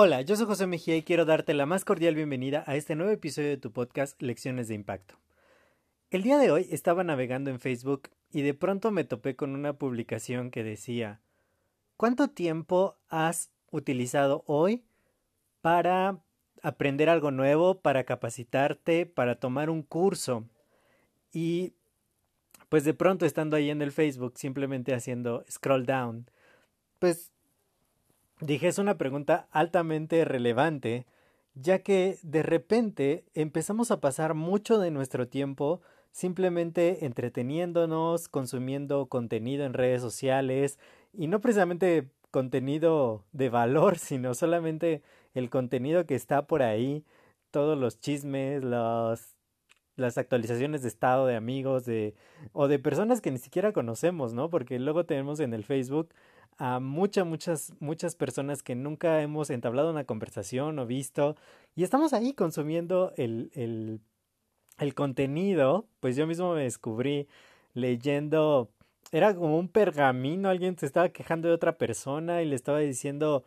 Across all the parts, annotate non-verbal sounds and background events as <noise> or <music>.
Hola, yo soy José Mejía y quiero darte la más cordial bienvenida a este nuevo episodio de tu podcast Lecciones de Impacto. El día de hoy estaba navegando en Facebook y de pronto me topé con una publicación que decía ¿Cuánto tiempo has utilizado hoy para aprender algo nuevo, para capacitarte, para tomar un curso? Y pues de pronto estando ahí en el Facebook, simplemente haciendo scroll down, pues dije es una pregunta altamente relevante, ya que de repente empezamos a pasar mucho de nuestro tiempo simplemente entreteniéndonos, consumiendo contenido en redes sociales y no precisamente contenido de valor, <laughs> sino solamente el contenido que está por ahí, todos los chismes, los, las actualizaciones de estado de amigos de o de personas que ni siquiera conocemos, ¿no? Porque luego tenemos en el Facebook a muchas, muchas, muchas personas que nunca hemos entablado una conversación o visto y estamos ahí consumiendo el, el, el contenido, pues yo mismo me descubrí leyendo, era como un pergamino, alguien se estaba quejando de otra persona y le estaba diciendo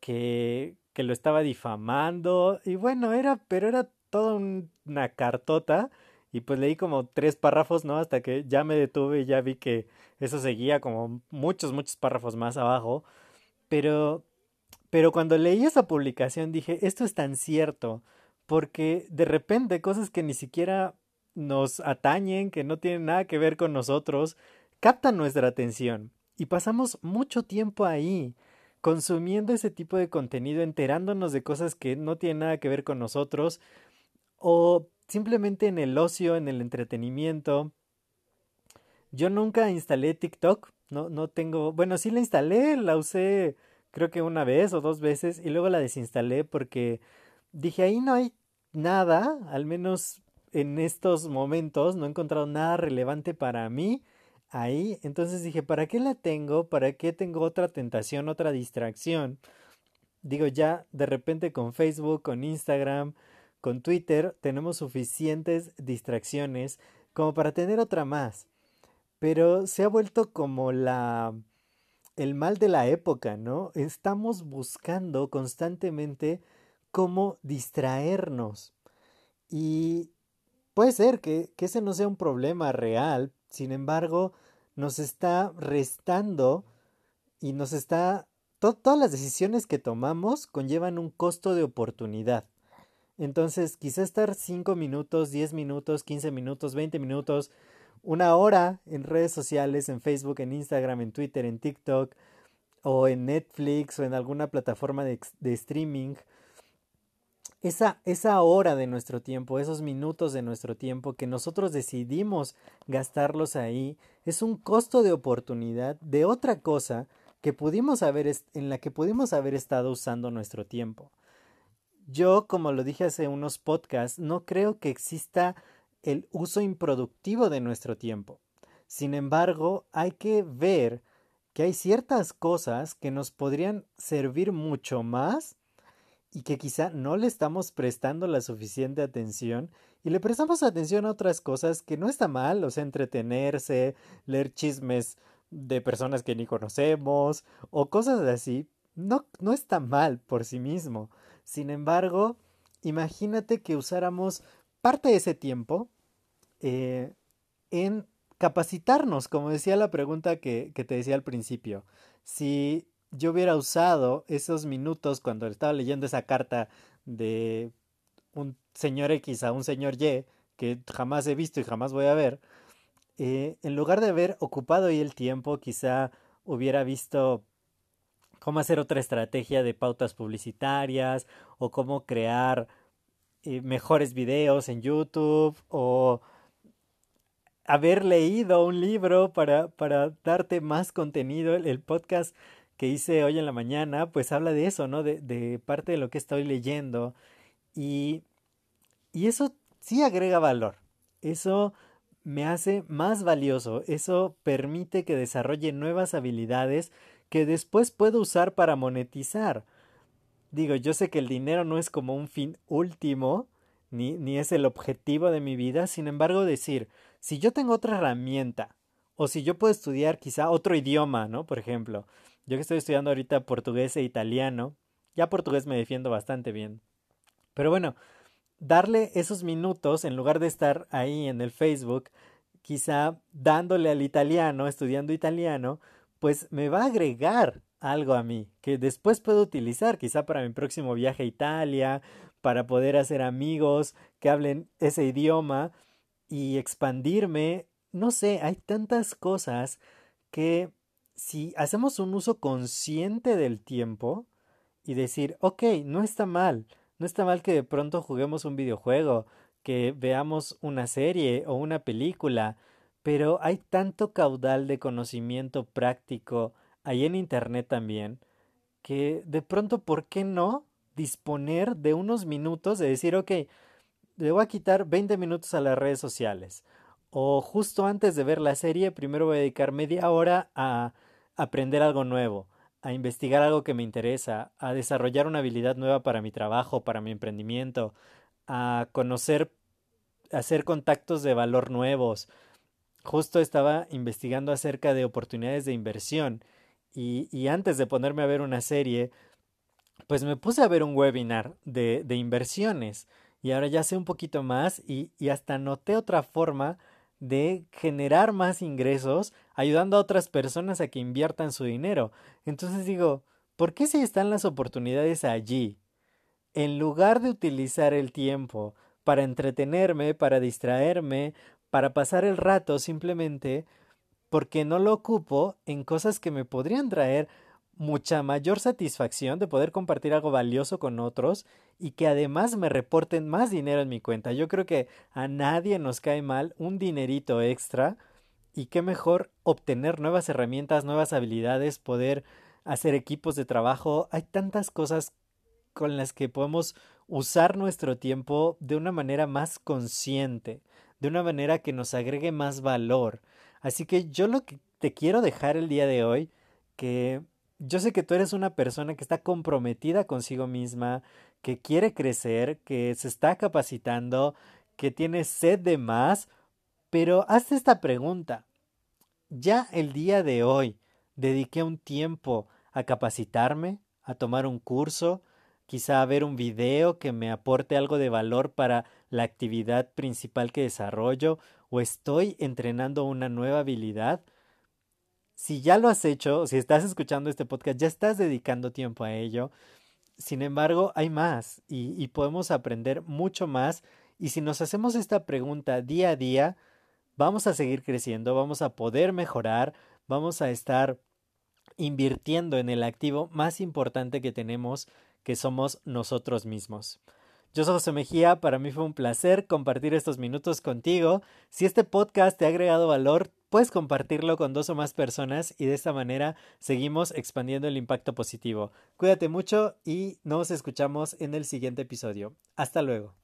que, que lo estaba difamando y bueno, era, pero era toda una cartota y pues leí como tres párrafos, ¿no? Hasta que ya me detuve y ya vi que eso seguía como muchos, muchos párrafos más abajo. Pero, pero cuando leí esa publicación dije, esto es tan cierto, porque de repente cosas que ni siquiera nos atañen, que no tienen nada que ver con nosotros, captan nuestra atención y pasamos mucho tiempo ahí consumiendo ese tipo de contenido, enterándonos de cosas que no tienen nada que ver con nosotros o simplemente en el ocio, en el entretenimiento. Yo nunca instalé TikTok, no, no tengo, bueno, sí la instalé, la usé creo que una vez o dos veces y luego la desinstalé porque dije ahí no hay nada, al menos en estos momentos no he encontrado nada relevante para mí ahí, entonces dije, ¿para qué la tengo? ¿Para qué tengo otra tentación, otra distracción? Digo, ya de repente con Facebook, con Instagram, con Twitter tenemos suficientes distracciones como para tener otra más. Pero se ha vuelto como la el mal de la época, ¿no? Estamos buscando constantemente cómo distraernos. Y puede ser que, que, ese no sea un problema real, sin embargo, nos está restando y nos está... todas las decisiones que tomamos conllevan un costo de oportunidad. Entonces, quizá estar 5 minutos, 10 minutos, 15 minutos, 20 minutos, una hora en redes sociales, en Facebook, en Instagram, en Twitter, en TikTok, o en Netflix, o en alguna plataforma de, de streaming. Esa, esa hora de nuestro tiempo, esos minutos de nuestro tiempo que nosotros decidimos gastarlos ahí, es un costo de oportunidad de otra cosa que pudimos haber en la que pudimos haber estado usando nuestro tiempo. Yo, como lo dije hace unos podcasts, no creo que exista el uso improductivo de nuestro tiempo. Sin embargo, hay que ver que hay ciertas cosas que nos podrían servir mucho más y que quizá no le estamos prestando la suficiente atención y le prestamos atención a otras cosas que no está mal, o sea, entretenerse, leer chismes de personas que ni conocemos o cosas así, no, no está mal por sí mismo. Sin embargo, imagínate que usáramos parte de ese tiempo eh, en capacitarnos, como decía la pregunta que, que te decía al principio. Si yo hubiera usado esos minutos cuando estaba leyendo esa carta de un señor X a un señor Y que jamás he visto y jamás voy a ver, eh, en lugar de haber ocupado ahí el tiempo, quizá hubiera visto cómo hacer otra estrategia de pautas publicitarias o cómo crear eh, mejores videos en YouTube o haber leído un libro para, para darte más contenido. El, podcast que hice hoy en la mañana, pues habla de eso, ¿no? De, de parte de lo que estoy leyendo. Y, y eso sí agrega valor. Eso me hace más valioso. Eso permite que desarrolle nuevas habilidades que después puedo usar para monetizar. Digo, yo sé que el dinero no es como un fin último, ni, ni es el objetivo de mi vida, sin embargo decir, si yo tengo otra herramienta, o si yo puedo estudiar quizá otro idioma, ¿no? Por ejemplo, yo que estoy estudiando ahorita portugués e italiano, ya portugués me defiendo bastante bien. Pero bueno, darle esos minutos en lugar de estar ahí en el Facebook, quizá dándole al italiano, estudiando italiano, pues me va a agregar algo a mí que después puedo utilizar quizá para mi próximo viaje a Italia, para poder hacer amigos que hablen ese idioma y expandirme. No sé, hay tantas cosas que si hacemos un uso consciente del tiempo y decir, ok, no está mal, no está mal que de pronto juguemos un videojuego, que veamos una serie o una película, pero hay tanto caudal de conocimiento práctico ahí en Internet también, que de pronto, ¿por qué no disponer de unos minutos de decir, ok, le voy a quitar 20 minutos a las redes sociales. O justo antes de ver la serie, primero voy a dedicar media hora a aprender algo nuevo, a investigar algo que me interesa, a desarrollar una habilidad nueva para mi trabajo, para mi emprendimiento, a conocer, hacer contactos de valor nuevos. Justo estaba investigando acerca de oportunidades de inversión y, y antes de ponerme a ver una serie, pues me puse a ver un webinar de, de inversiones y ahora ya sé un poquito más y, y hasta noté otra forma de generar más ingresos ayudando a otras personas a que inviertan su dinero. Entonces digo, ¿por qué si están las oportunidades allí? En lugar de utilizar el tiempo para entretenerme, para distraerme, para pasar el rato simplemente porque no lo ocupo en cosas que me podrían traer mucha mayor satisfacción de poder compartir algo valioso con otros y que además me reporten más dinero en mi cuenta. Yo creo que a nadie nos cae mal un dinerito extra y qué mejor obtener nuevas herramientas, nuevas habilidades, poder hacer equipos de trabajo. Hay tantas cosas con las que podemos usar nuestro tiempo de una manera más consciente, de una manera que nos agregue más valor. Así que yo lo que te quiero dejar el día de hoy, que yo sé que tú eres una persona que está comprometida consigo misma, que quiere crecer, que se está capacitando, que tiene sed de más, pero hazte esta pregunta. ¿Ya el día de hoy dediqué un tiempo a capacitarme, a tomar un curso, quizá ver un video que me aporte algo de valor para la actividad principal que desarrollo, o estoy entrenando una nueva habilidad? si ya lo has hecho, si estás escuchando este podcast, ya estás dedicando tiempo a ello. Sin embargo, hay más y, y, podemos aprender mucho más. Y si nos hacemos esta pregunta día a día, vamos a seguir creciendo, vamos a poder mejorar, vamos a estar invirtiendo en el activo más importante que tenemos, que somos nosotros mismos. Yo soy José Mejía, para mí fue un placer compartir estos minutos contigo. Si este podcast te ha agregado valor, puedes compartirlo con dos o más personas y de esta manera seguimos expandiendo el impacto positivo. Cuídate mucho y nos escuchamos en el siguiente episodio. Hasta luego.